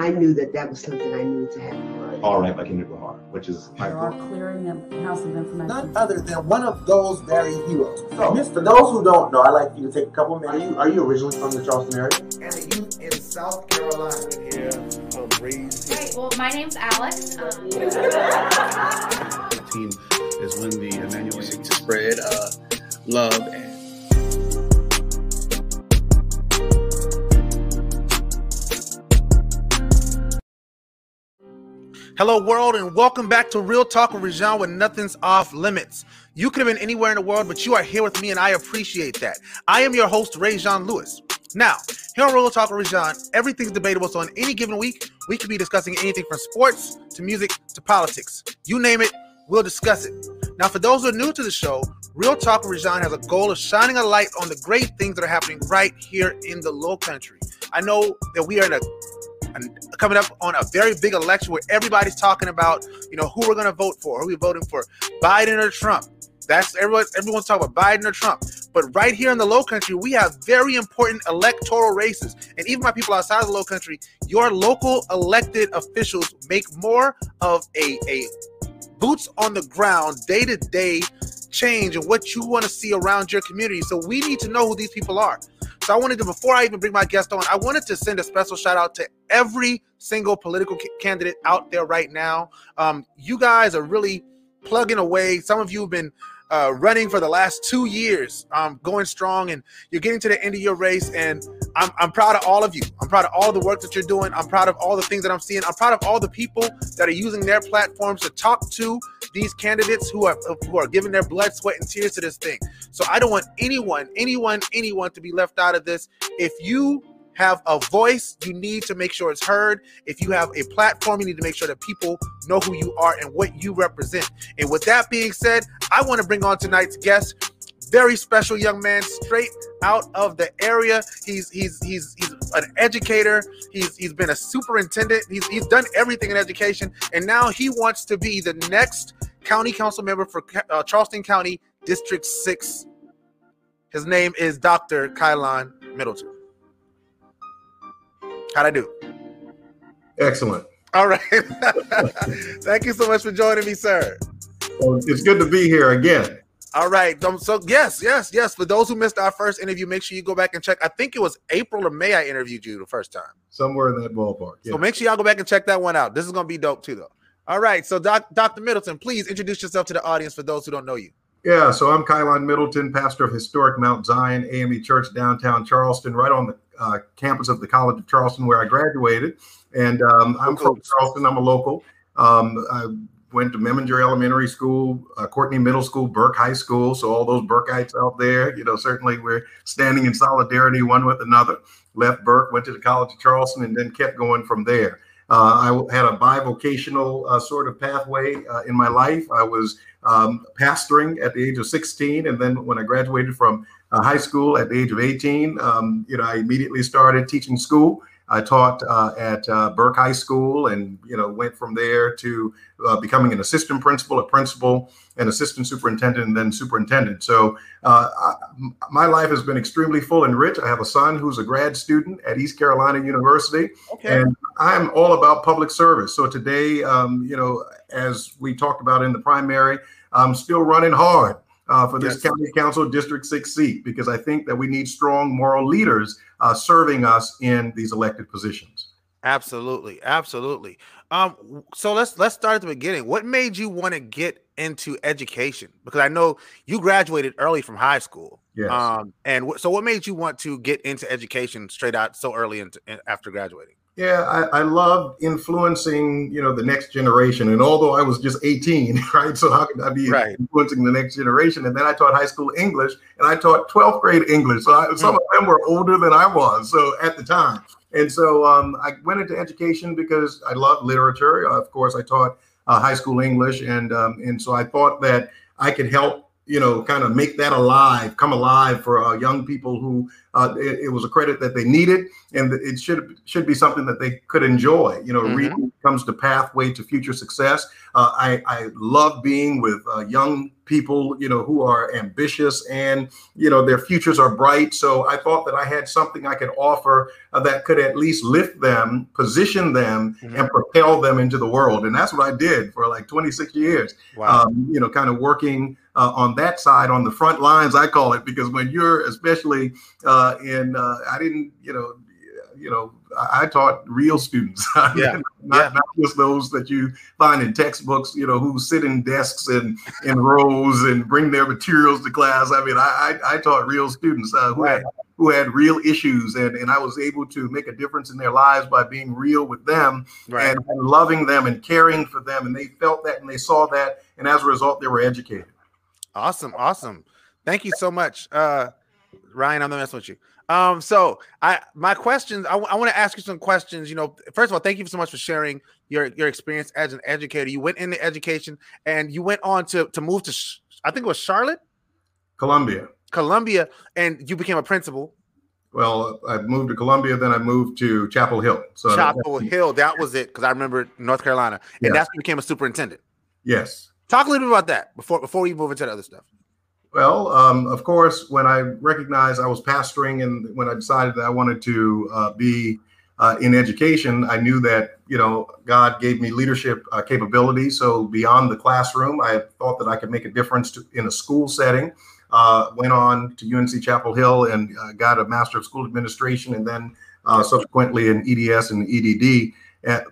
I knew that that was something I needed to have. All right, by Kendrick Lamar, which is my There are clearing the house of information. None other than one of those very heroes. So, for those who don't know, I'd like you to take a couple minutes. Are you, are you originally from the Charleston area? And a youth in South Carolina. here, I'm raised. Great. Well, my name's Alex. Um, The team is when the Emmanuel seek to spread uh, love and Hello, world, and welcome back to Real Talk with Rajon when nothing's off limits. You could have been anywhere in the world, but you are here with me, and I appreciate that. I am your host, Rajon Lewis. Now, here on Real Talk with Rajon, everything's debatable. So, on any given week, we could be discussing anything from sports to music to politics. You name it, we'll discuss it. Now, for those who are new to the show, Real Talk with Rajon has a goal of shining a light on the great things that are happening right here in the Low Country. I know that we are in a coming up on a very big election where everybody's talking about, you know, who we're going to vote for. Are we voting for Biden or Trump? That's everyone. Everyone's talking about Biden or Trump. But right here in the Low Country, we have very important electoral races, and even my people outside of the Low Country, your local elected officials make more of a a boots on the ground, day to day change and what you want to see around your community. So we need to know who these people are. So I wanted to, before I even bring my guest on, I wanted to send a special shout out to every single political ca- candidate out there right now. Um, you guys are really plugging away. Some of you have been uh, running for the last two years, um, going strong, and you're getting to the end of your race. And I'm, I'm proud of all of you. I'm proud of all the work that you're doing. I'm proud of all the things that I'm seeing. I'm proud of all the people that are using their platforms to talk to these candidates who are who are giving their blood, sweat, and tears to this thing. So I don't want anyone, anyone, anyone to be left out of this. If you have a voice, you need to make sure it's heard. If you have a platform, you need to make sure that people know who you are and what you represent. And with that being said, I want to bring on tonight's guest. Very special young man, straight out of the area. He's he's he's he's an educator. He's he's been a superintendent. He's he's done everything in education, and now he wants to be the next county council member for uh, Charleston County District Six. His name is Dr. Kylon Middleton. How'd I do? Excellent. All right. Thank you so much for joining me, sir. Well, it's good to be here again. All right. Um, so yes, yes, yes. For those who missed our first interview, make sure you go back and check. I think it was April or May I interviewed you the first time. Somewhere in that ballpark. Yeah. So make sure y'all go back and check that one out. This is gonna be dope too, though. All right. So doc, Dr. Middleton, please introduce yourself to the audience for those who don't know you. Yeah, so I'm Kylon Middleton, pastor of historic Mount Zion AME Church downtown Charleston, right on the uh, campus of the College of Charleston, where I graduated. And um, I'm from Charleston. I'm a local. Um, I went to Memminger Elementary School, uh, Courtney Middle School, Burke High School. So all those Burkeites out there, you know, certainly we're standing in solidarity one with another. Left Burke, went to the College of Charleston, and then kept going from there. Uh, I had a bivocational uh, sort of pathway uh, in my life. I was um, pastoring at the age of 16, and then when I graduated from uh, high school at the age of 18, um, you know, I immediately started teaching school. I taught uh, at uh, Burke High School, and you know, went from there to uh, becoming an assistant principal, a principal, an assistant superintendent, and then superintendent. So uh, I, my life has been extremely full and rich. I have a son who's a grad student at East Carolina University, and I'm all about public service. So today, um, you know, as we talked about in the primary, I'm still running hard uh, for this Yes. county council district six seat because I think that we need strong moral leaders uh, serving us in these elected positions. Absolutely, absolutely. Um, so let's let's start at the beginning. What made you want to get into education? Because I know you graduated early from high school. Yes. Um, and wh- so what made you want to get into education straight out so early into, in, after graduating? Yeah, I, I love influencing, you know, the next generation. And although I was just 18, right? So how could I be Right. influencing the next generation? And then I taught high school English and I taught 12th grade English. So I, some of them were older than I was. So at the time. And so um, I went into education because I love literature. of course, I taught uh, high school English. And, um, and so I thought that I could help you know, kind of make that alive, come alive for uh, young people who uh, it, it, was a credit that they needed, and it should should be something that they could enjoy. You know, mm-hmm. reading comes to pathway to future success. Uh, I I love being with uh, young people, you know, who are ambitious and you know their futures are bright. So I thought that I had something I could offer uh, that could at least lift them, position them, mm-hmm. and propel them into the world, and that's what I did for like 26 years. Wow. Um, you know, kind of working uh, on that side, on the front lines, I call it, because when you're especially uh, in, uh, I didn't, you know, you know, I, I taught real students, yeah. not, yeah. not just those that you find in textbooks, you know, who sit in desks and in rows and bring their materials to class. I mean, I I, I taught real students uh, who right. had who had real issues and, and I was able to make a difference in their lives by being real with them right. and, and loving them and caring for them. And they felt that and they saw that. And as a result, they were educated. Awesome, awesome. Thank you so much, uh, Ryan. I'm not messing with you. Um, so I my questions. I, I want to ask you some questions. You know, first of all, thank you so much for sharing your your experience as an educator. You went into education and you went on to to move to I think it was Charlotte, Columbia, Columbia, and you became a principal. Well, I moved to Columbia, then I moved to Chapel Hill. So Chapel Hill, that was it because I remember North Carolina, and yes. that's when you became a superintendent. Yes. Talk a little bit about that before before we move into the other stuff. Well, um, of course, when I recognized I was pastoring and when I decided that I wanted to uh, be uh, in education, I knew that you know God gave me leadership uh, capabilities. So beyond the classroom, I thought that I could make a difference to, in a school setting. Uh, went on to UNC Chapel Hill and uh, got a Master of School Administration, and then uh, subsequently in EDS and EDD at,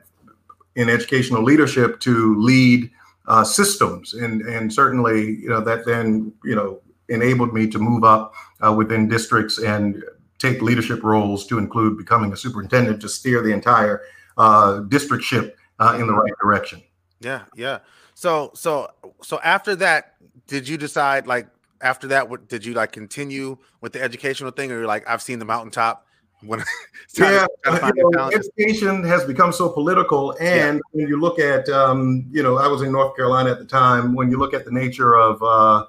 in educational leadership to lead uh, systems, and and certainly you know that then you know enabled me to move up uh, within districts and take leadership roles to include becoming a superintendent to steer the entire uh, district ship uh, in the right direction. Yeah, yeah. So so so after that, did you decide like after that? What did you like continue with the educational thing, or like I've seen the mountaintop? When yeah, you know, education has become so political, and yeah. when you look at, um, you know, I was in North Carolina at the time. When you look at the nature of uh,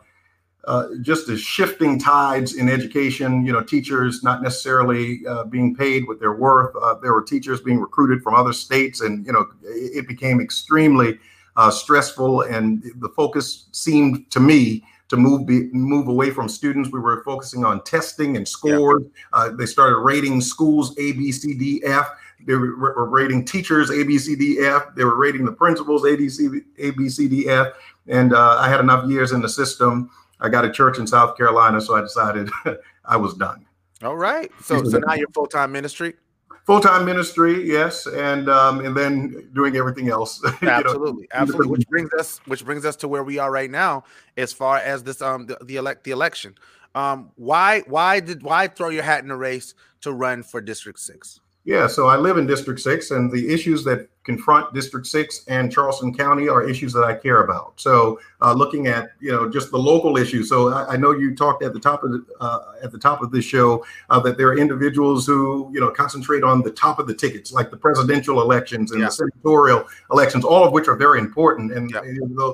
uh, just the shifting tides in education, you know, teachers not necessarily uh, being paid what they're worth. Uh, there were teachers being recruited from other states, and you know, it, it became extremely uh, stressful. And the focus seemed to me to move be, move away from students. We were focusing on testing and scores. Uh, they started rating schools A, B, C, D, F. They were, were, rating teachers A, B, C, D, F. They were rating the principals A, B, C, A, B, C, D, F. And uh, I had enough years in the system. I got a church in South Carolina, so I decided I was done. All right. So, so now you're full time ministry full-time ministry yes and um, and then doing everything else. Absolutely know, absolutely which brings us which brings us to where we are right now as far as this um the, the elect the election. Um why why did why throw your hat in the race to run for district six yeah, so I live in District 6, and the issues that confront District 6 and Charleston County are issues that I care about. So, uh, looking at you know just the local issues. So, I, I know you talked at the top of the, uh, at the top of this show uh, that there are individuals who you know concentrate on the top of the tickets, like the presidential elections and yeah. the senatorial elections, all of which are very important and yeah.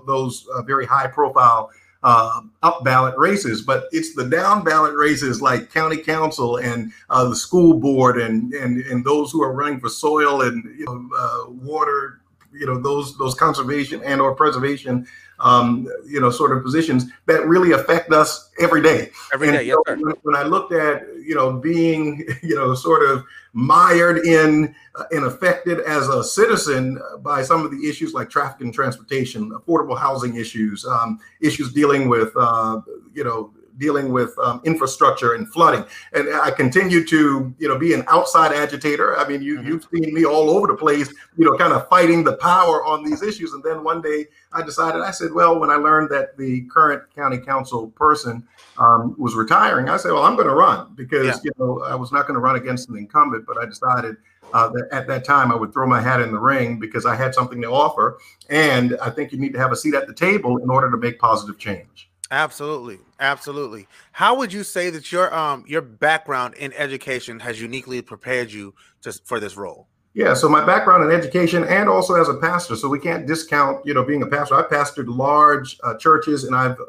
those uh, very high profile uh, up ballot races, but it's the down ballot races like county council and uh, the school board and, and and those who are running for soil and you know, uh, water, you know those those conservation and or preservation, um, you know, sort of positions that really affect us every day. Every day, so yes, when, when I looked at you know being you know sort of mired in uh, and affected as a citizen by some of the issues like traffic and transportation, affordable housing issues, um, issues dealing with, uh, you know, dealing with um, infrastructure and flooding. And I continue to, you know, be an outside agitator. I mean, you, mm-hmm. you've seen me all over the place, you know, kind of fighting the power on these issues. And then one day I decided, I said, well, when I learned that the current county council person um, was retiring, I said, well, I'm going to run because, yeah. you know, I was not going to run against an incumbent, but I decided uh, that at that time I would throw my hat in the ring because I had something to offer. And I think you need to have a seat at the table in order to make positive change. Absolutely, absolutely. How would you say that your um your background in education has uniquely prepared you to for this role? Yeah, so my background in education and also as a pastor, so we can't discount, you know, being a pastor. I pastored large uh, churches and I've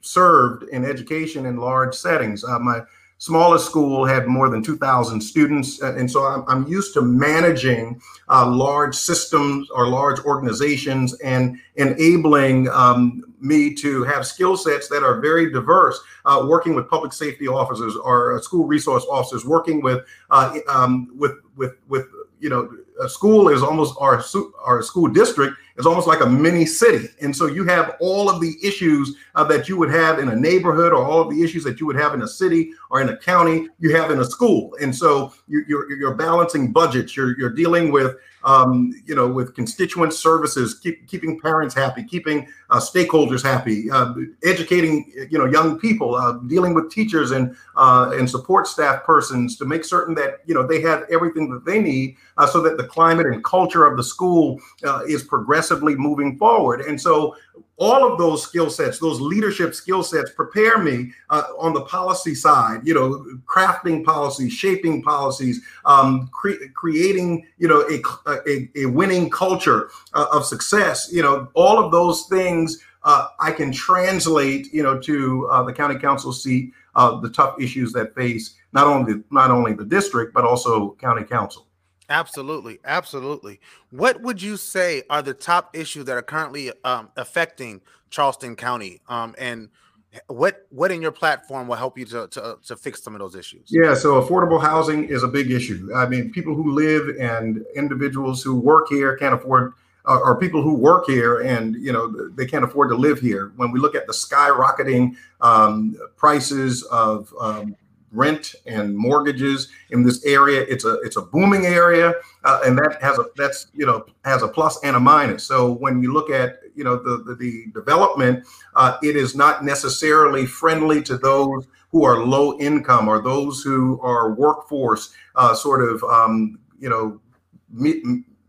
served in education in large settings. Uh, my smallest school had more than 2,000 students. And so I'm, I'm used to managing uh, large systems or large organizations and enabling um, me to have skill sets that are very diverse, uh, working with public safety officers or school resource officers, working with, uh, um, with, with, with, you know, a school is almost our, our school district is almost like a mini city. And so you have all of the issues uh, that you would have in a neighborhood or all of the issues that you would have in a city or in a county, you have in a school. And so you, you're, you're balancing budgets, you're, you're dealing with um, you know, with constituent services, keep, keeping parents happy, keeping uh, stakeholders happy, uh, educating, you know, young people, uh, dealing with teachers and uh, and support staff persons to make certain that you know they have everything that they need, uh, so that the climate and culture of the school uh, is progressively moving forward. And so all of those skill sets, those leadership skill sets, prepare me uh, on the policy side. You know, crafting policies, shaping policies, um, cre- creating you know a, a, a winning culture uh, of success. You know, all of those things uh, I can translate. You know, to uh, the county council seat, uh, the tough issues that face not only not only the district but also county council. Absolutely, absolutely. What would you say are the top issues that are currently um, affecting Charleston County? Um, and what what in your platform will help you to, to to fix some of those issues? Yeah, so affordable housing is a big issue. I mean, people who live and individuals who work here can't afford uh, or people who work here and you know they can't afford to live here. When we look at the skyrocketing um, prices of um, rent and mortgages in this area. It's a it's a booming area, uh, and that has a that's you know has a plus and a minus. So when you look at you know the the, the development, uh, it is not necessarily friendly to those who are low income or those who are workforce uh, sort of um, you know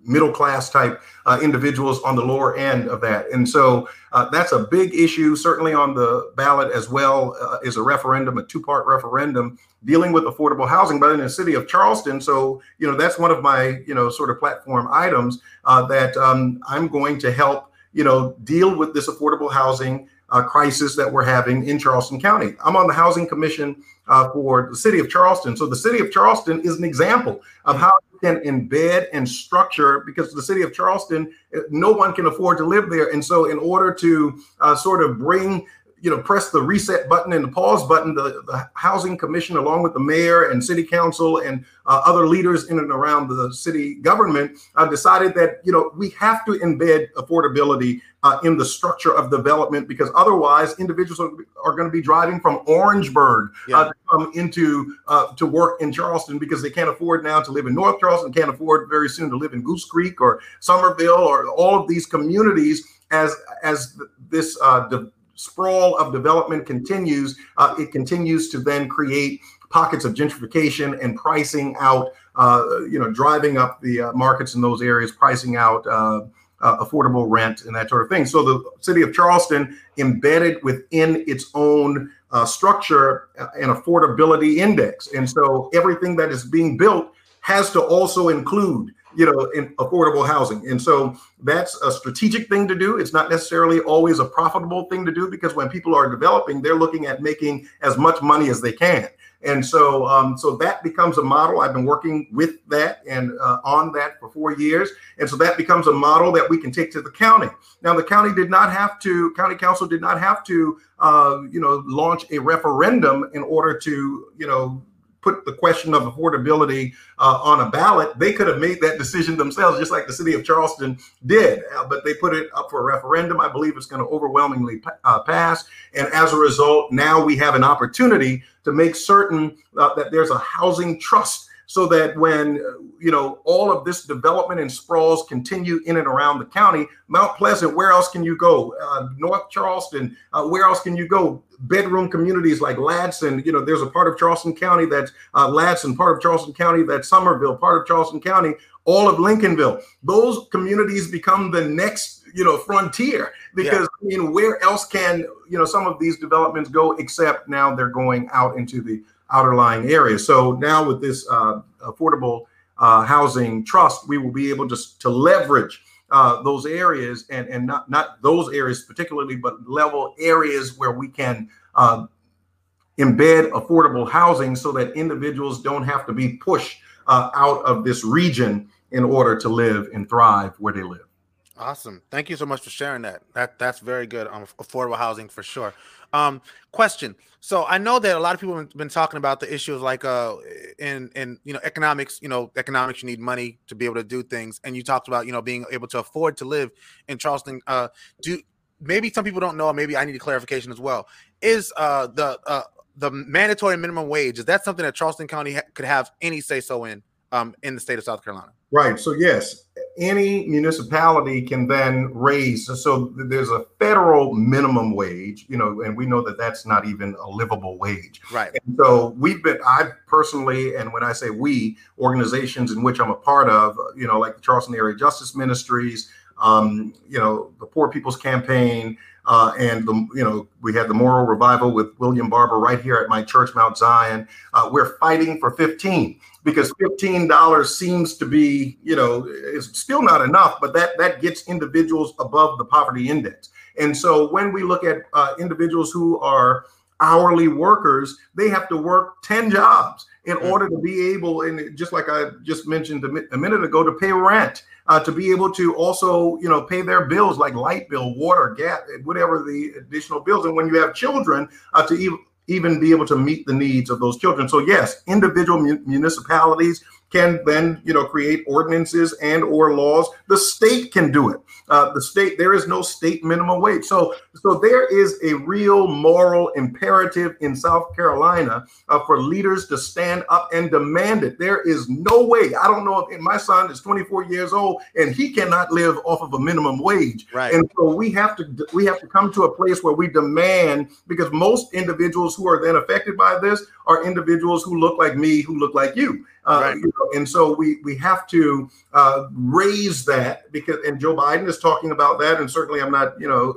middle class type uh, individuals on the lower end of that. And so uh, that's a big issue, certainly on the ballot as well, uh, is a referendum, a two part referendum dealing with affordable housing, but in the city of Charleston. So, you know, that's one of my, you know, sort of platform items uh, that um, I'm going to help, you know, deal with this affordable housing uh, crisis that we're having in Charleston County. I'm on the Housing Commission uh, for the city of Charleston. So the city of Charleston is an example of how you can embed and structure because the city of Charleston, uh, no one can afford to live there. And so in order to uh, sort of bring you know, press the reset button and the pause button. The, the Housing Commission, along with the mayor and city council and uh, other leaders in and around the city government, uh, decided that, you know, we have to embed affordability uh, in the structure of development because otherwise individuals are, are going to be driving from Orangeburg yeah. uh, to come into uh, to work in Charleston because they can't afford now to live in North Charleston, can't afford very soon to live in Goose Creek or Summerville or all of these communities as as this uh, de- sprawl of development continues, uh, it continues to then create pockets of gentrification and pricing out, uh, you know, driving up the uh, markets in those areas, pricing out uh, uh, affordable rent and that sort of thing. So the city of Charleston embedded within its own uh, structure an affordability index. And so everything that is being built has to also include you know, in affordable housing. And so that's a strategic thing to do. It's not necessarily always a profitable thing to do because when people are developing, they're looking at making as much money as they can. And so, um, so that becomes a model. I've been working with that and uh, on that for four years, and so that becomes a model that we can take to the county. Now, the county did not have to. County council did not have to, uh, you know, launch a referendum in order to, you know, put the question of affordability uh, on a ballot, they could have made that decision themselves, just like the city of Charleston did. Uh, but they put it up for a referendum. I believe it's going to overwhelmingly uh, pass. And as a result, now we have an opportunity to make certain uh, that there's a housing trust so that when you know all of this development and sprawls continue in and around the county mount pleasant where else can you go? Uh, north charleston uh, where else can you go? Bedroom communities like ladson you know there's a part of charleston county that's uh, ladson part of charleston county that's Summerville, part of charleston county all of lincolnville. Those communities become the next you know frontier because yeah. i mean where else can you know some of these developments go except now they're going out into the outer lying areas. So now with this uh, affordable uh, housing trust, we will be able to, to leverage uh, those areas and and not not those areas particularly, but level areas where we can uh, embed affordable housing so that individuals don't have to be pushed uh, out of this region in order to live and thrive where they live. Awesome. Thank you so much for sharing that. That that's very good. Um, affordable housing for sure. Um, question. So I know that a lot of people have been talking about the issues like uh in in you know economics. You know economics. You need money to be able to do things, and you talked about you know being able to afford to live in Charleston. Uh, do maybe some people don't know, maybe I need a clarification as well. Is uh the uh the mandatory minimum wage is that something that Charleston County ha- could have any say so in um in the state of South Carolina? Right. So yes, any municipality can then raise. So there's a federal minimum wage, you know, and we know that that's not even a livable wage. Right. And so we've been, I personally, and when I say we, organizations in which I'm a part of, you know, like the Charleston Area Justice Ministries, um, you know, the Poor People's Campaign, uh, and the, you know we had the moral revival with William Barber right here at my church, Mount Zion. Uh, we're fighting for 15 because $15 seems to be you know is still not enough, but that that gets individuals above the poverty index. And so when we look at uh, individuals who are hourly workers, they have to work 10 jobs in order to be able, and just like I just mentioned a minute ago, to pay rent uh, to be able to also, you know, pay their bills like light bill, water, gas, whatever the additional bills. And when you have children, uh, to even even be able to meet the needs of those children. So yes, individual municipalities can then you know create ordinances and or laws. The state can do it. Uh, the state there is no state minimum wage. So so there is a real moral imperative in south carolina uh, for leaders to stand up and demand it. There is no way. I don't know if my son is 24 years old and he cannot live off of a minimum wage. Right. And so we have to we have to come to a place where we demand because most individuals who are then affected by this are individuals who look like me who look like you uh, right. you know, and so we we have to uh, raise that because and Joe Biden is talking about that, and certainly I'm not, you know,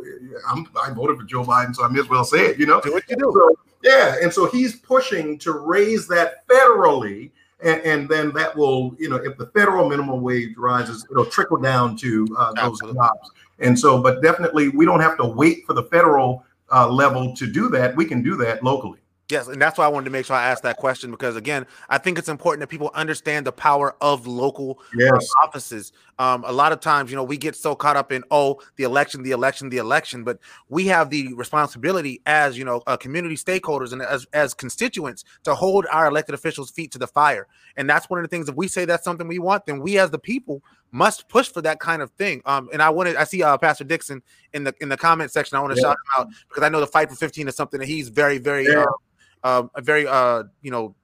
I'm I voted for Joe Biden, so I may as well say it, you know. Do what you do. So, yeah, and so he's pushing to raise that federally. And, and, then that will, you know, if the federal minimum wage rises, it'll trickle down to uh, those jobs. And so, but definitely, we don't have to wait for the federal uh, level to do that. We can do that locally. Yes, and that's why I wanted to make sure I asked that question because again, I think it's important that people understand the power of local uh, yes. offices. Um, a lot of times, you know, we get so caught up in oh, the election, the election, the election, but we have the responsibility as you know, uh, community stakeholders and as as constituents to hold our elected officials' feet to the fire. And that's one of the things. If we say that's something we want, then we as the people must push for that kind of thing. Um, and I wanted I see uh, Pastor Dixon in the in the comment section. I want to yeah. shout him out because I know the fight for 15 is something that he's very very. Yeah. Uh, uh, very uh, you know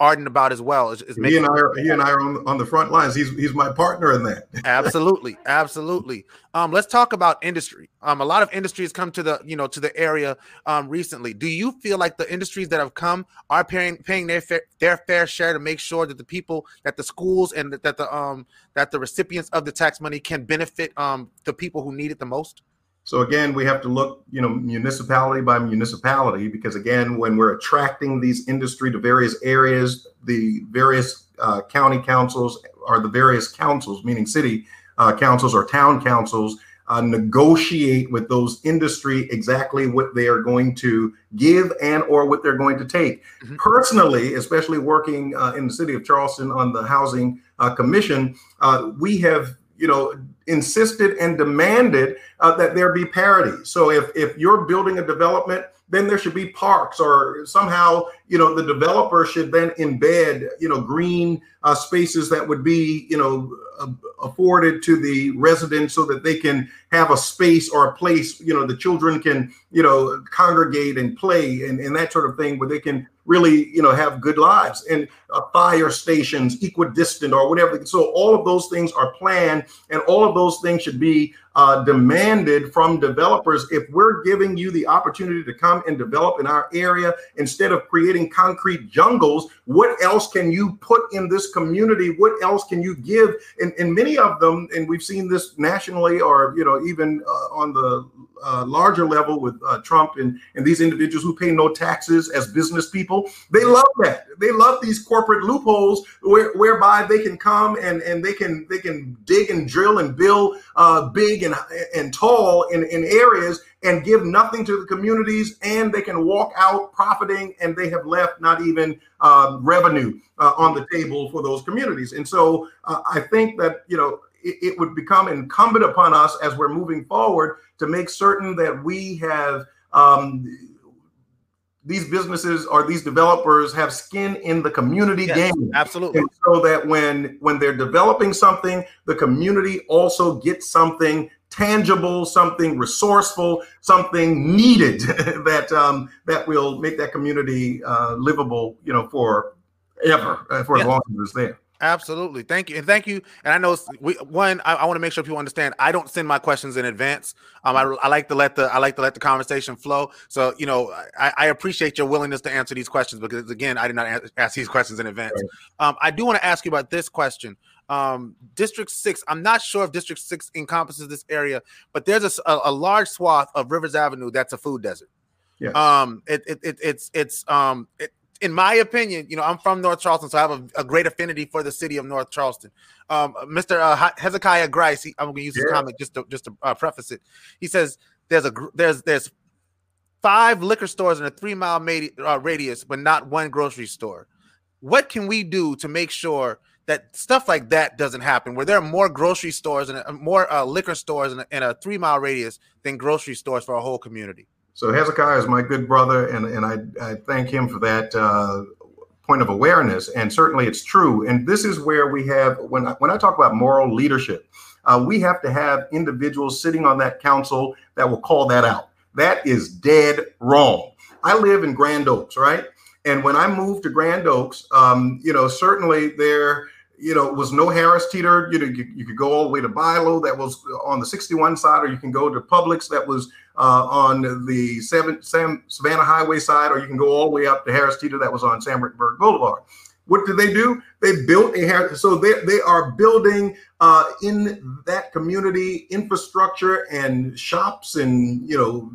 ardent about as well. Is, is he and I are he and I are on, on the front lines. He's he's my partner in that. absolutely, absolutely. Um, let's talk about industry. Um, a lot of industries come to the you know to the area um recently. Do you feel like the industries that have come are paying paying their fair, their fair share to make sure that the people that the schools and that the um that the recipients of the tax money can benefit um the people who need it the most? So again, we have to look, you know, municipality by municipality, because again, when we're attracting these industry to various areas, the various uh, county councils or the various councils, meaning city uh, councils or town councils, uh, negotiate with those industry exactly what they are going to give and or what they're going to take. Mm-hmm. Personally, especially working uh, in the city of Charleston on the Housing uh, Commission, uh, we have you know, insisted and demanded uh, that there be parity. So if if you're building a development, then there should be parks or somehow, you know, the developer should then embed, you know, green uh, spaces that would be, you know, uh, afforded to the residents so that they can have a space or a place, you know, the children can, you know, congregate and play and, and that sort of thing where they can really, you know, have good lives and uh, fire stations, equidistant or whatever. So all of those things are planned and all of those things should be uh, demanded from developers. If we're giving you the opportunity to come and develop in our area instead of creating concrete jungles, what else can you put in this community? What else can you give? And, and many of them, and we've seen this nationally or, you know, even uh, on the uh, larger level with uh, Trump and, and these individuals who pay no taxes as business people. They love that. They love these corporate loopholes where, whereby they can come and, and they can they can dig and drill and build uh, big and and tall in, in areas and give nothing to the communities, and they can walk out profiting, and they have left not even uh, revenue uh, on the table for those communities. And so uh, I think that you know it, it, would become incumbent upon us as we're moving forward to make certain that we have. Um, these businesses or these developers have skin in the community yes, game absolutely and so that when when they're developing something the community also gets something tangible, something resourceful, something needed that um, that will make that community uh, livable, you know, for ever, uh, for yeah. as long as it's there. Absolutely. Thank you. And thank you. And I know we one, I, I want to make sure people understand I don't send my questions in advance. Um, I, I like to let the I like to let the conversation flow. So, you know, I, I appreciate your willingness to answer these questions because again, I did not ask these questions in advance. Right. Um, I do want to ask you about this question um, District Six. I'm not sure if District Six encompasses this area, but there's a, a large swath of Rivers Avenue that's a food desert. Yeah. Um, it, it, it it's it's um it, in my opinion, you know, I'm from North Charleston, so I have a, a great affinity for the city of North Charleston. Um, Mr. Uh, Hezekiah Grice, he, I'm going to use his yeah. comment just to just to uh, preface it. He says there's a there's there's five liquor stores in a three mile uh, radius, but not one grocery store. What can we do to make sure that stuff like that doesn't happen where there are more grocery stores and uh, more uh, liquor stores in a, in a, three mile radius than grocery stores for a whole community so hezekiah is my good brother and, and I, I thank him for that uh, point of awareness. And certainly it's true. And this is where we have when I, when I talk about moral leadership uh, we have to have individuals sitting on that council that will call that out. That is dead wrong. I live in grand oaks right? And when i moved to grand oaks um, you know certainly there you know, was no Harris Teeter. You know, you, you, could go all the way to Bi-Lo, that was on the 61 side, or you can go to Publix, that was uh, on the seven, Sam, Savannah Highway side, or you can go all the way up to Harris Teeter, that was on Sam Rittenberg Boulevard. What did they do? They built a Harris. So they, they are building uh, in that community infrastructure and shops and, you know,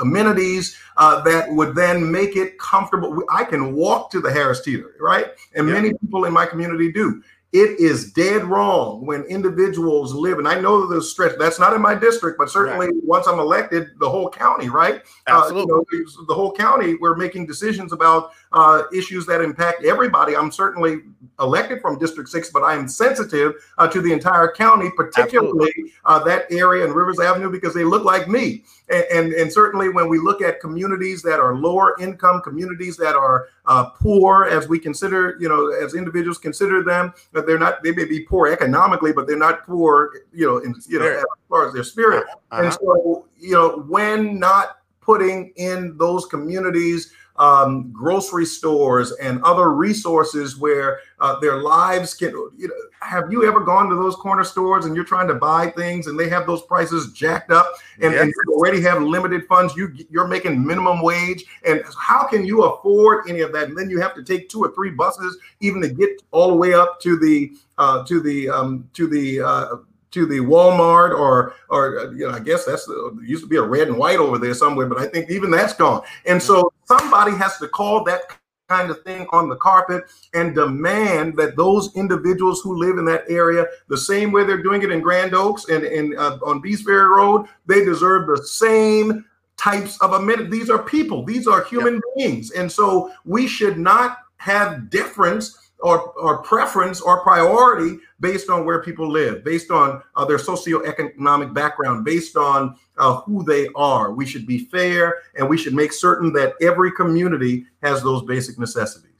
amenities uh, that would then make it comfortable. I can walk to the Harris Teeter, right? And many people in my community do. It is dead wrong when individuals live, and I know that the stretch. That's not in my district, but certainly right. once I'm elected, the whole county, right? Absolutely. Uh, you know, the whole county, we're making decisions about uh, issues that impact everybody. I'm certainly elected from District Six, but I am sensitive uh, to the entire county, particularly uh, that area and Rivers Avenue, because they look like me. And, and, and certainly when we look at communities that are lower income, communities that are uh, poor, as we consider, you know, as individuals consider them, that they're not, they may be poor economically, but they're not poor, you know, in, you know, as far as their spirit. Uh-huh. And so, you know, when not putting in those communities um, grocery stores and other resources where uh, their lives can. You know, have you ever gone to those corner stores and you're trying to buy things and they have those prices jacked up and, yes. and you already have limited funds? You you're making minimum wage, and how can you afford any of that? And then you have to take two or three buses even to get all the way up to the uh, to the um, to the uh, to the Walmart or or you know I guess that's uh, used to be a red and white over there somewhere, but I think even that's gone. And so somebody has to call that kind of thing on the carpet and demand that those individuals who live in that area, the same way they're doing it in Grand Oaks and, and uh, on Bees Ferry Road, they deserve the same types of amenities. These are people, these are human yep. beings. And so we should not have difference or, or preference or priority based on where people live, based on uh, their socioeconomic background, based on uh, who they are. We should be fair and we should make certain that every community has those basic necessities.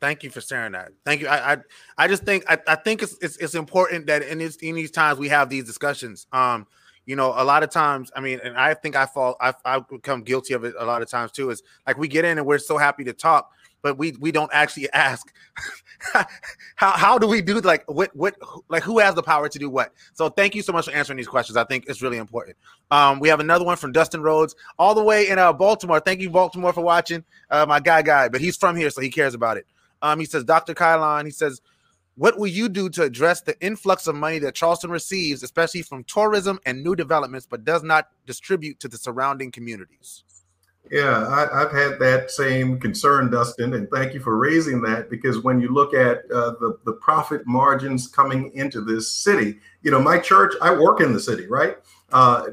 Thank you for sharing that. Thank you. I I, I just think I, I think it's, it's, it's important that in this in these times we have these discussions. Um, you know, a lot of times, I mean, and I think I fall, I I become guilty of it a lot of times too. Is like we get in and we're so happy to talk, but we we don't actually ask how how do we do like what what like who has the power to do what? So thank you so much for answering these questions. I think it's really important. Um we have another one from dustin rhodes all the way in uh baltimore. Thank you baltimore for watching. Uh my guy guy but he's from here so he cares about it. Um he says dr kylon he says What will you do to address the influx of money that Charleston receives, especially from tourism and new developments, but does not distribute to the surrounding communities? Yeah, I, have had that same concern, Dustin, and thank you for raising that because when you look at uh, the the profit margins coming into this city, you know, my church, I work in the city, right? Uh,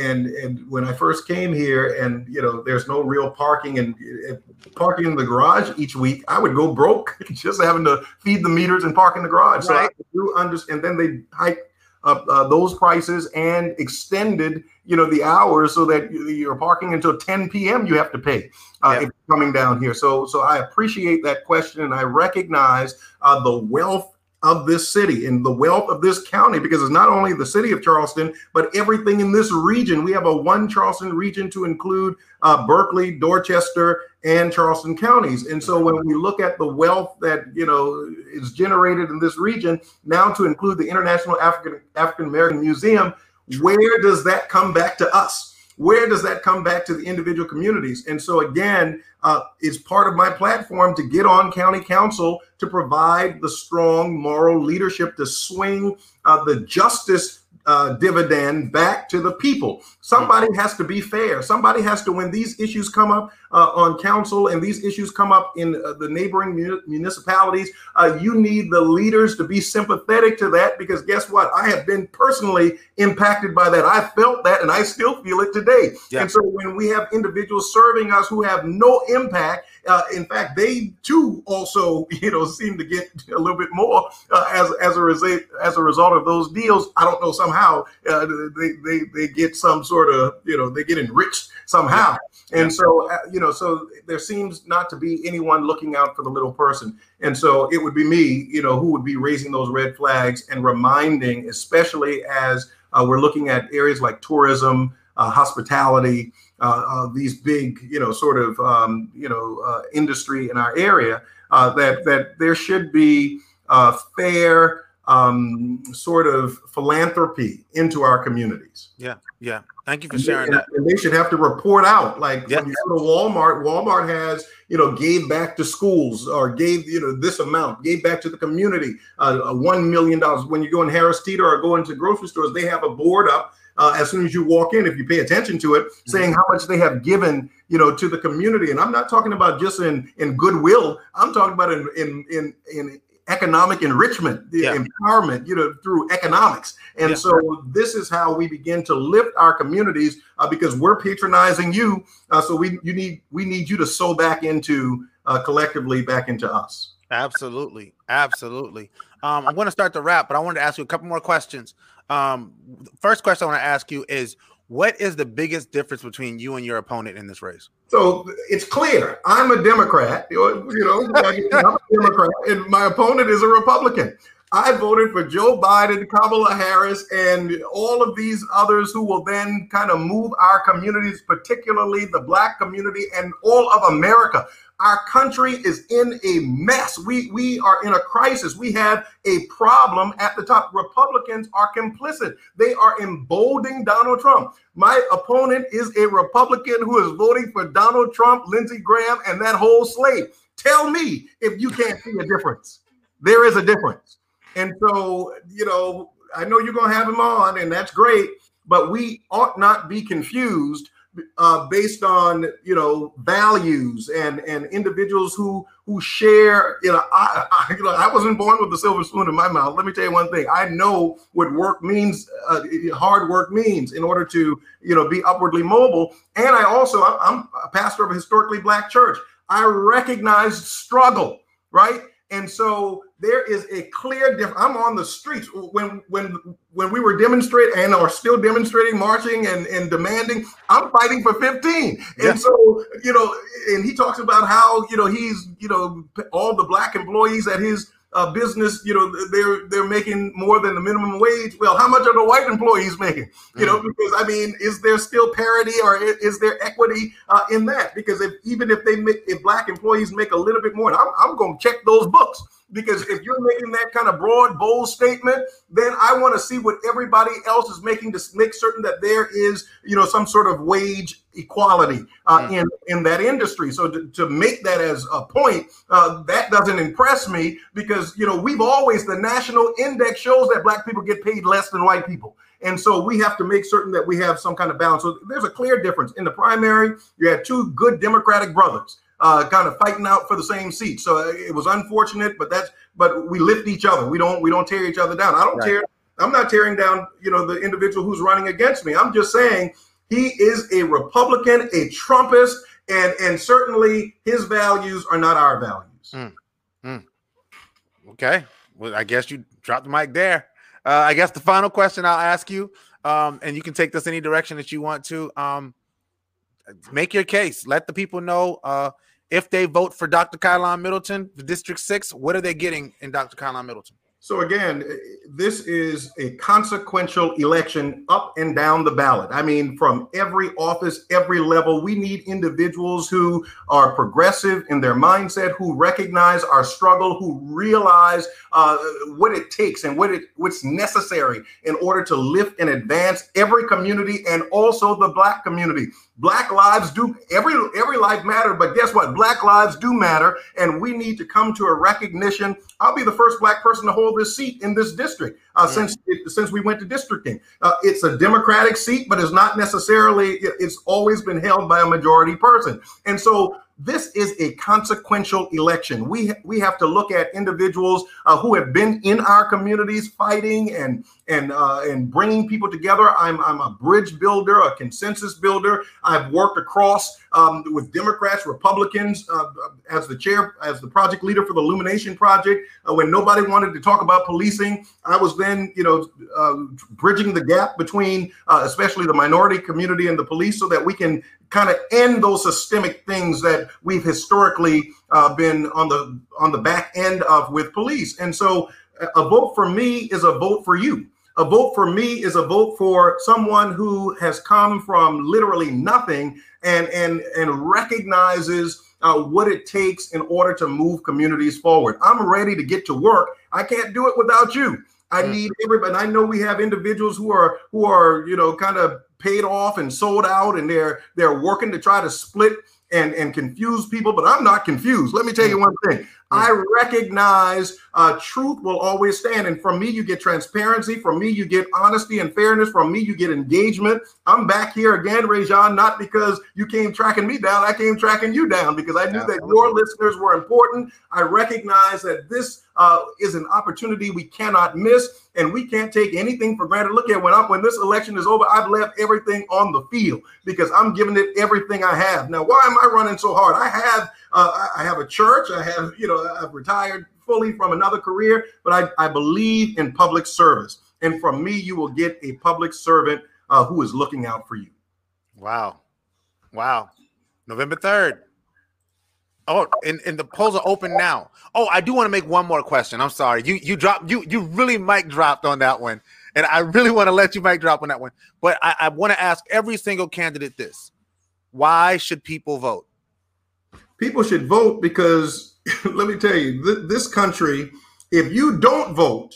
and and when I first came here, and you know, there's no real parking and, and parking in the garage each week, I would go broke just having to feed the meters and park in the garage. Right. So I do understand. And then they hike uh, those prices and extended you know the hours so that you're parking until 10 p.m. you have to pay uh, yeah. if you're coming down here. So so I appreciate that question and I recognize uh, the wealth of this city and the wealth of this county because it's not only the city of Charleston, but everything in this region. We have a one Charleston region to include uh, Berkeley, Dorchester, and Charleston counties. And so when we look at the wealth that you know is generated in this region, now to include the International African African American Museum, where does that come back to us? Where does that come back to the individual communities? And so again, uh, it's part of my platform to get on county council to provide the strong moral leadership to swing uh, the justice uh, dividend back to the people. Somebody has to be fair. Somebody has to, when these issues come up uh, on council and these issues come up in uh, the neighboring municipalities, uh, you need the leaders to be sympathetic to that because guess what? I have been personally impacted by that. I felt that and I still feel it today. Yeah. And so when we have individuals serving us who have no impact, uh, in fact, they too also, you know, seem to get a little bit more uh, as as a result as a result of those deals. I don't know somehow uh, they, they they get some sort of you know they get enriched somehow, and so uh, you know so there seems not to be anyone looking out for the little person, and so it would be me, you know, who would be raising those red flags and reminding, especially as uh, we're looking at areas like tourism, uh, hospitality uh, uh, these big, you know, sort of, um, you know, uh, industry in our area, uh, that that there should be fair um, sort of philanthropy into our communities. Yeah, yeah. Thank you for sharing and, that. And they should have to report out, like when you go to Walmart. Walmart has, you know, gave back to schools or gave, you know, this amount, gave back to the community, uh, one million dollars. When you go in Harris Teeter or go into grocery stores, they have a board up uh, as soon as you walk in, if you pay attention to it, mm-hmm. saying how much they have given, you know, to the community. And I'm not talking about just in in goodwill. I'm talking about in in in, in economic enrichment, the yeah. empowerment, you know, through economics. And yeah. so this is how we begin to lift our communities uh, because we're patronizing you. Uh, so we you need we need you to sow back into uh, collectively back into us. Absolutely, absolutely. Um, I'm going to start the wrap, but I wanted to ask you a couple more questions. Um, first question I want to ask you is what is the biggest difference between you and your opponent in this race? So it's clear. I'm a Democrat. You know, I'm a Democrat, and my opponent is a Republican. I voted for Joe Biden, Kamala Harris, and all of these others who will then kind of move our communities, particularly the Black community and all of America. Our country is in a mess. We we are in a crisis. We have a problem at the top. Republicans are complicit. They are emboldening Donald Trump. My opponent is a Republican who is voting for Donald Trump, Lindsey Graham, and that whole slate. Tell me if you can't see a difference. There is a difference. And so, you know, I know you're going to have him on, and that's great, but we ought not be confused uh, based on you know values and and individuals who who share you know I, I, you know I wasn't born with a silver spoon in my mouth. Let me tell you one thing. I know what work means, uh, hard work means in order to you know be upwardly mobile. And I also I'm a pastor of a historically black church. I recognize struggle, right? And so there is a clear difference. I'm on the streets when when when we were demonstrating and are still demonstrating, marching and, and demanding. I'm fighting for 15. Yeah. And so, you know, and he talks about how, you know, he's, you know, all the black employees at his uh, business, you know, they're they're making more than the minimum wage. Well, how much are the white employees making? You know, mm. because I mean, is there still parity or is there equity uh, in that? Because if even if they make if black employees make a little bit more, I'm, I'm going to check those books because if you're making that kind of broad, bold statement, then I want to see what everybody else is making to make certain that there is, you know, some sort of wage equality uh, mm. in in that industry. So to, to make that as a point, uh, that doesn't impress me because you know we've always the national index shows that black people get paid less than white people. And so we have to make certain that we have some kind of balance. So there's a clear difference. In the primary, you had two good Democratic brothers uh, kind of fighting out for the same seat. So uh, it was unfortunate, but that's but we lift each other. We don't we don't tear each other down. I don't right. tear. I'm not tearing down, you know, the individual who's running against me. I'm just saying he is a Republican, a Trumpist, and and certainly his values are not our values. Mm. Mm. Okay, well, I guess you dropped the mic there. Uh, I guess the final question I'll ask you, um, and you can take this any direction that you want to. Um, make your case. Let the people know uh, if they vote for Dr. Kylon Middleton, the District Six. What are they getting in Dr. Kylon Middleton? So again, this is a consequential election up and down the ballot. I mean, from every office, every level, we need individuals who are progressive in their mindset, who recognize our struggle, who realize uh, what it takes and what it what's necessary in order to lift and advance every community and also the black community. Black lives do every every life matter, but guess what? Black lives do matter, and we need to come to a recognition. I'll be the first black person to hold this seat in this district uh, since it, since we went to districting. Uh, it's a Democratic seat, but it's not necessarily. It's always been held by a majority person, and so this is a consequential election. We we have to look at individuals uh, who have been in our communities fighting and and uh, and bringing people together. I'm I'm a bridge builder, a consensus builder. I've worked across um, with Democrats, Republicans uh, as the chair, as the project leader for the Illumination Project. Uh, when nobody wanted to talk about policing, I was then you know uh, bridging the gap between uh, especially the minority community and the police, so that we can kind of end those systemic things that we've historically uh, been on the on the back end of with police. And so, a vote for me is a vote for you. A vote for me is a vote for someone who has come from literally nothing and and and recognizes uh, what it takes in order to move communities forward. I'm ready to get to work. I can't do it without you. I need everybody. I know we have individuals who are who are you know kind of paid off and sold out, and they're they're working to try to split and and confuse people. But I'm not confused. Let me tell you one thing. I recognize uh, truth will always stand. And from me, you get transparency. From me, you get honesty and fairness. From me, you get engagement. I'm back here again, Rejean, not because you came tracking me down. I came tracking you down because I knew that your listeners were important. I recognize that this uh, is an opportunity we cannot miss, and we can't take anything for granted. Look at when I, when this election is over, I've left everything on the field because I'm giving it everything I have. Now, why am I running so hard? I have uh, I have a church. I have, you know, I've retired fully from another career, but I, I believe in public service. And from me, you will get a public servant uh, who is looking out for you. Wow. Wow. November 3rd. Oh, and, and the polls are open now. Oh, I do want to make one more question. I'm sorry. You you dropped you you really mic dropped on that one. And I really want to let you mic drop on that one. But I, I want to ask every single candidate this. Why should people vote? people should vote because let me tell you, th- this country, if you don't vote,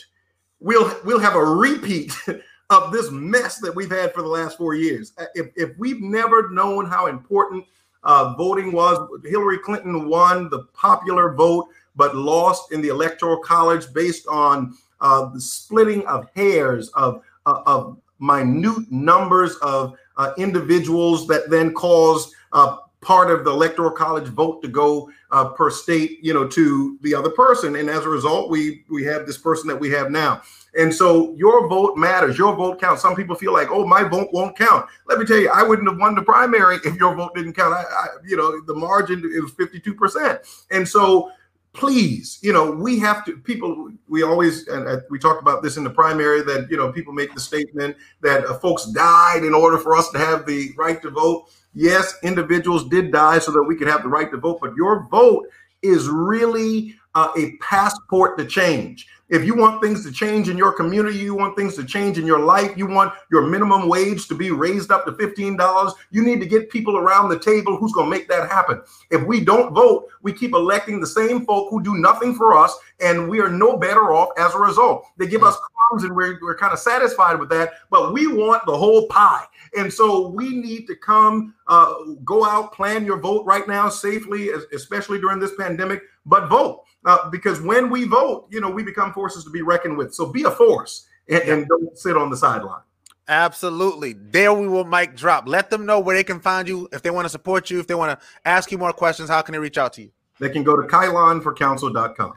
we'll we'll have a repeat of this mess that we've had for the last four years. Uh, if, if we've never known how important uh, voting was, Hillary Clinton won the popular vote, but lost in the electoral college based on uh, the splitting of hairs of uh, of minute numbers of uh, individuals that then caused uh, part of the electoral college vote to go uh, per state, you know, to the other person. And as a result, we we have this person that we have now. And so your vote matters. Your vote counts. Some people feel like, oh, my vote won't count. Let me tell you, I wouldn't have won the primary if your vote didn't count. I, I you know, the margin is 52%. And so please you know we have to people we always and we talked about this in the primary that you know people make the statement that uh, folks died in order for us to have the right to vote Yes, individuals did die so that we could have the right to vote, but your vote is really uh, a passport to change. If you want things to change in your community, you want things to change in your life, you want your minimum wage to be raised up to $15, you need to get people around the table who's going to make that happen. If we don't vote, we keep electing the same folk who do nothing for us, and we are no better off as a result. They give us crumbs, and we're, we're kind of satisfied with that, but we want the whole pie. And so we need to come, uh, go out, plan your vote right now safely, especially during this pandemic, but vote. Uh, because when we vote, you know, we become forces to be reckoned with. So be a force and, and don't sit on the sideline. Absolutely. There we will mic drop. Let them know where they can find you if they want to support you, if they want to ask you more questions, how can they reach out to you? They can go to kylonforcouncil.com.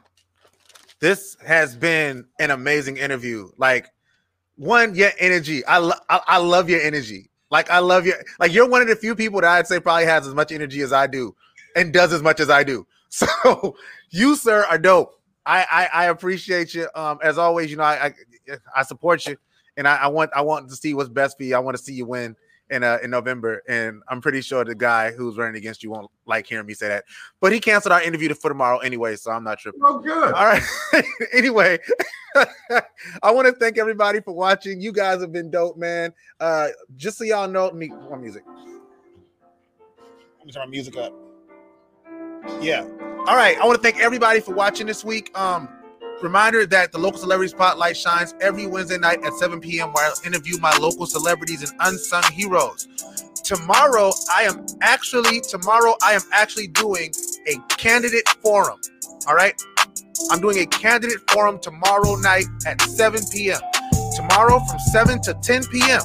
This has been an amazing interview. Like one, your energy. I, lo- I, I love your energy. Like I love you. Like you're one of the few people that I'd say probably has as much energy as I do and does as much as I do. So you, sir, are dope. I I, I appreciate you. Um, as always, you know, I I, I support you, and I, I, want I want to see what's best for you. I want to see you win in uh in November, and I'm pretty sure the guy who's running against you won't like hearing me say that. But he canceled our interview for tomorrow anyway, so I'm not tripping. Oh, good. All right. anyway, I want to thank everybody for watching. You guys have been dope, man. Uh, just so y'all know, me one music. Let me turn my music up. Yeah. All right. I want to thank everybody for watching this week. Um, reminder that the local celebrity spotlight shines every Wednesday night at 7 p.m. where I interview my local celebrities and unsung heroes. Tomorrow, I am actually tomorrow I am actually doing a candidate forum. All right. I'm doing a candidate forum tomorrow night at 7 p.m. Tomorrow from 7 to 10 p.m.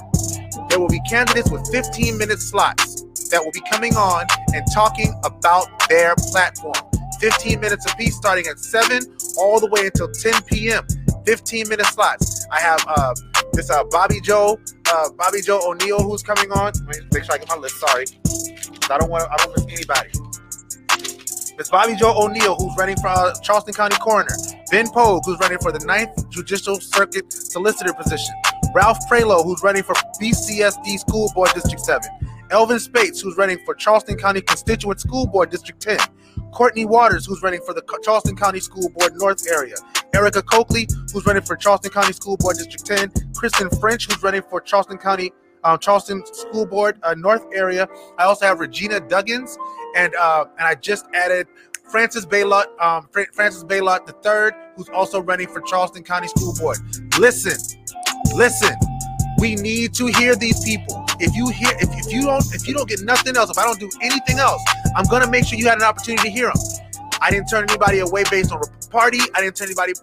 There will be candidates with 15 minute slots that will be coming on and talking about their platform. 15 minutes apiece, starting at 7 all the way until 10 p.m. 15 minute slots. I have uh, this uh, Bobbi Jo, uh, Bobbi Jo O'Neal, who's coming on. Make sure I get my list. Sorry, I don't want I don't miss anybody. Miss Bobbi Jo O'Neal, who's running for uh, Charleston County Coroner. Ben Pogue, who's running for the Ninth Judicial Circuit Solicitor position. Ralph Prelo, who's running for BCSD School Board District 7. Elvin Spates, who's running for Charleston County Constituent School Board District 10. Courtney Waters, who's running for the Charleston County School Board North area. Erica Coakley, who's running for Charleston County School Board District 10. Kristen French, who's running for Charleston County um, Charleston School Board uh, North area. I also have Regina Duggins, and uh, and I just added Francis Baylot, um, Francis Baylot III, who's also running for Charleston County School Board. Listen, listen. We need to hear these people. If you hear, if, if you don't, if you don't get nothing else, if I don't do anything else, I'm gonna make sure you had an opportunity to hear them. I didn't turn anybody away based on party. I didn't turn anybody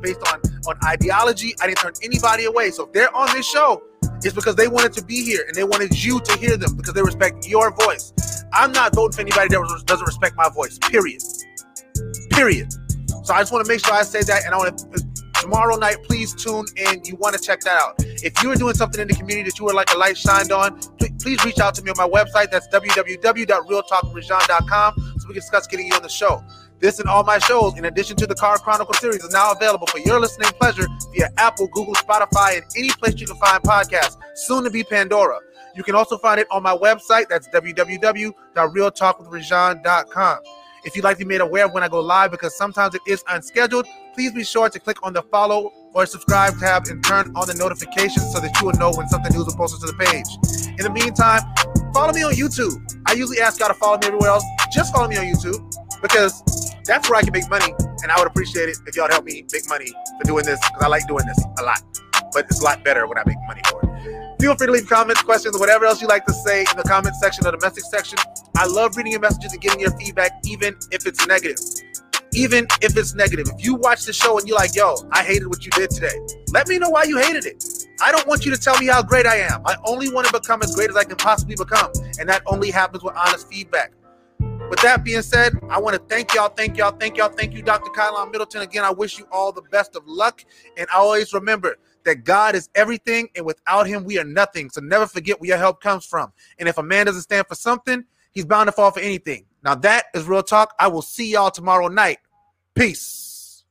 based on on ideology. I didn't turn anybody away. So if they're on this show, it's because they wanted to be here and they wanted you to hear them because they respect your voice. I'm not voting for anybody that doesn't respect my voice. Period. Period. So I just want to make sure I say that, and I want to tomorrow night, please tune in. You want to check that out. If you are doing something in the community that you would like a light shined on, please reach out to me on my website. That's www.realtalkwithjean.com so we can discuss getting you on the show. This and all my shows, in addition to the Car Chronicle series, is now available for your listening pleasure via Apple, Google, Spotify, and any place you can find podcasts, soon to be Pandora. You can also find it on my website. That's www.realtalkwithrejean.com. If you'd like to be made aware of when I go live, because sometimes it is unscheduled, please be sure to click on the follow or subscribe tab and turn on the notifications so that you will know when something new is posted to the page. In the meantime, follow me on YouTube. I usually ask y'all to follow me everywhere else. Just follow me on YouTube because that's where I can make money, and I would appreciate it if y'all help me make money for doing this because I like doing this a lot. But it's a lot better when I make money for it. Feel free to leave comments, questions, whatever else you like to say in the comment section or the message section. I love reading your messages and getting your feedback, even if it's negative. Even if it's negative. If you watch the show and you're like, yo, I hated what you did today, let me know why you hated it. I don't want you to tell me how great I am. I only want to become as great as I can possibly become. And that only happens with honest feedback. With that being said, I want to thank y'all, thank y'all, thank y'all, thank you, Dr. Kylon Middleton. Again, I wish you all the best of luck. And always remember that God is everything, and without him, we are nothing. So never forget where your help comes from. And if a man doesn't stand for something, he's bound to fall for anything. Now, that is real talk. I will see y'all tomorrow night. Peace.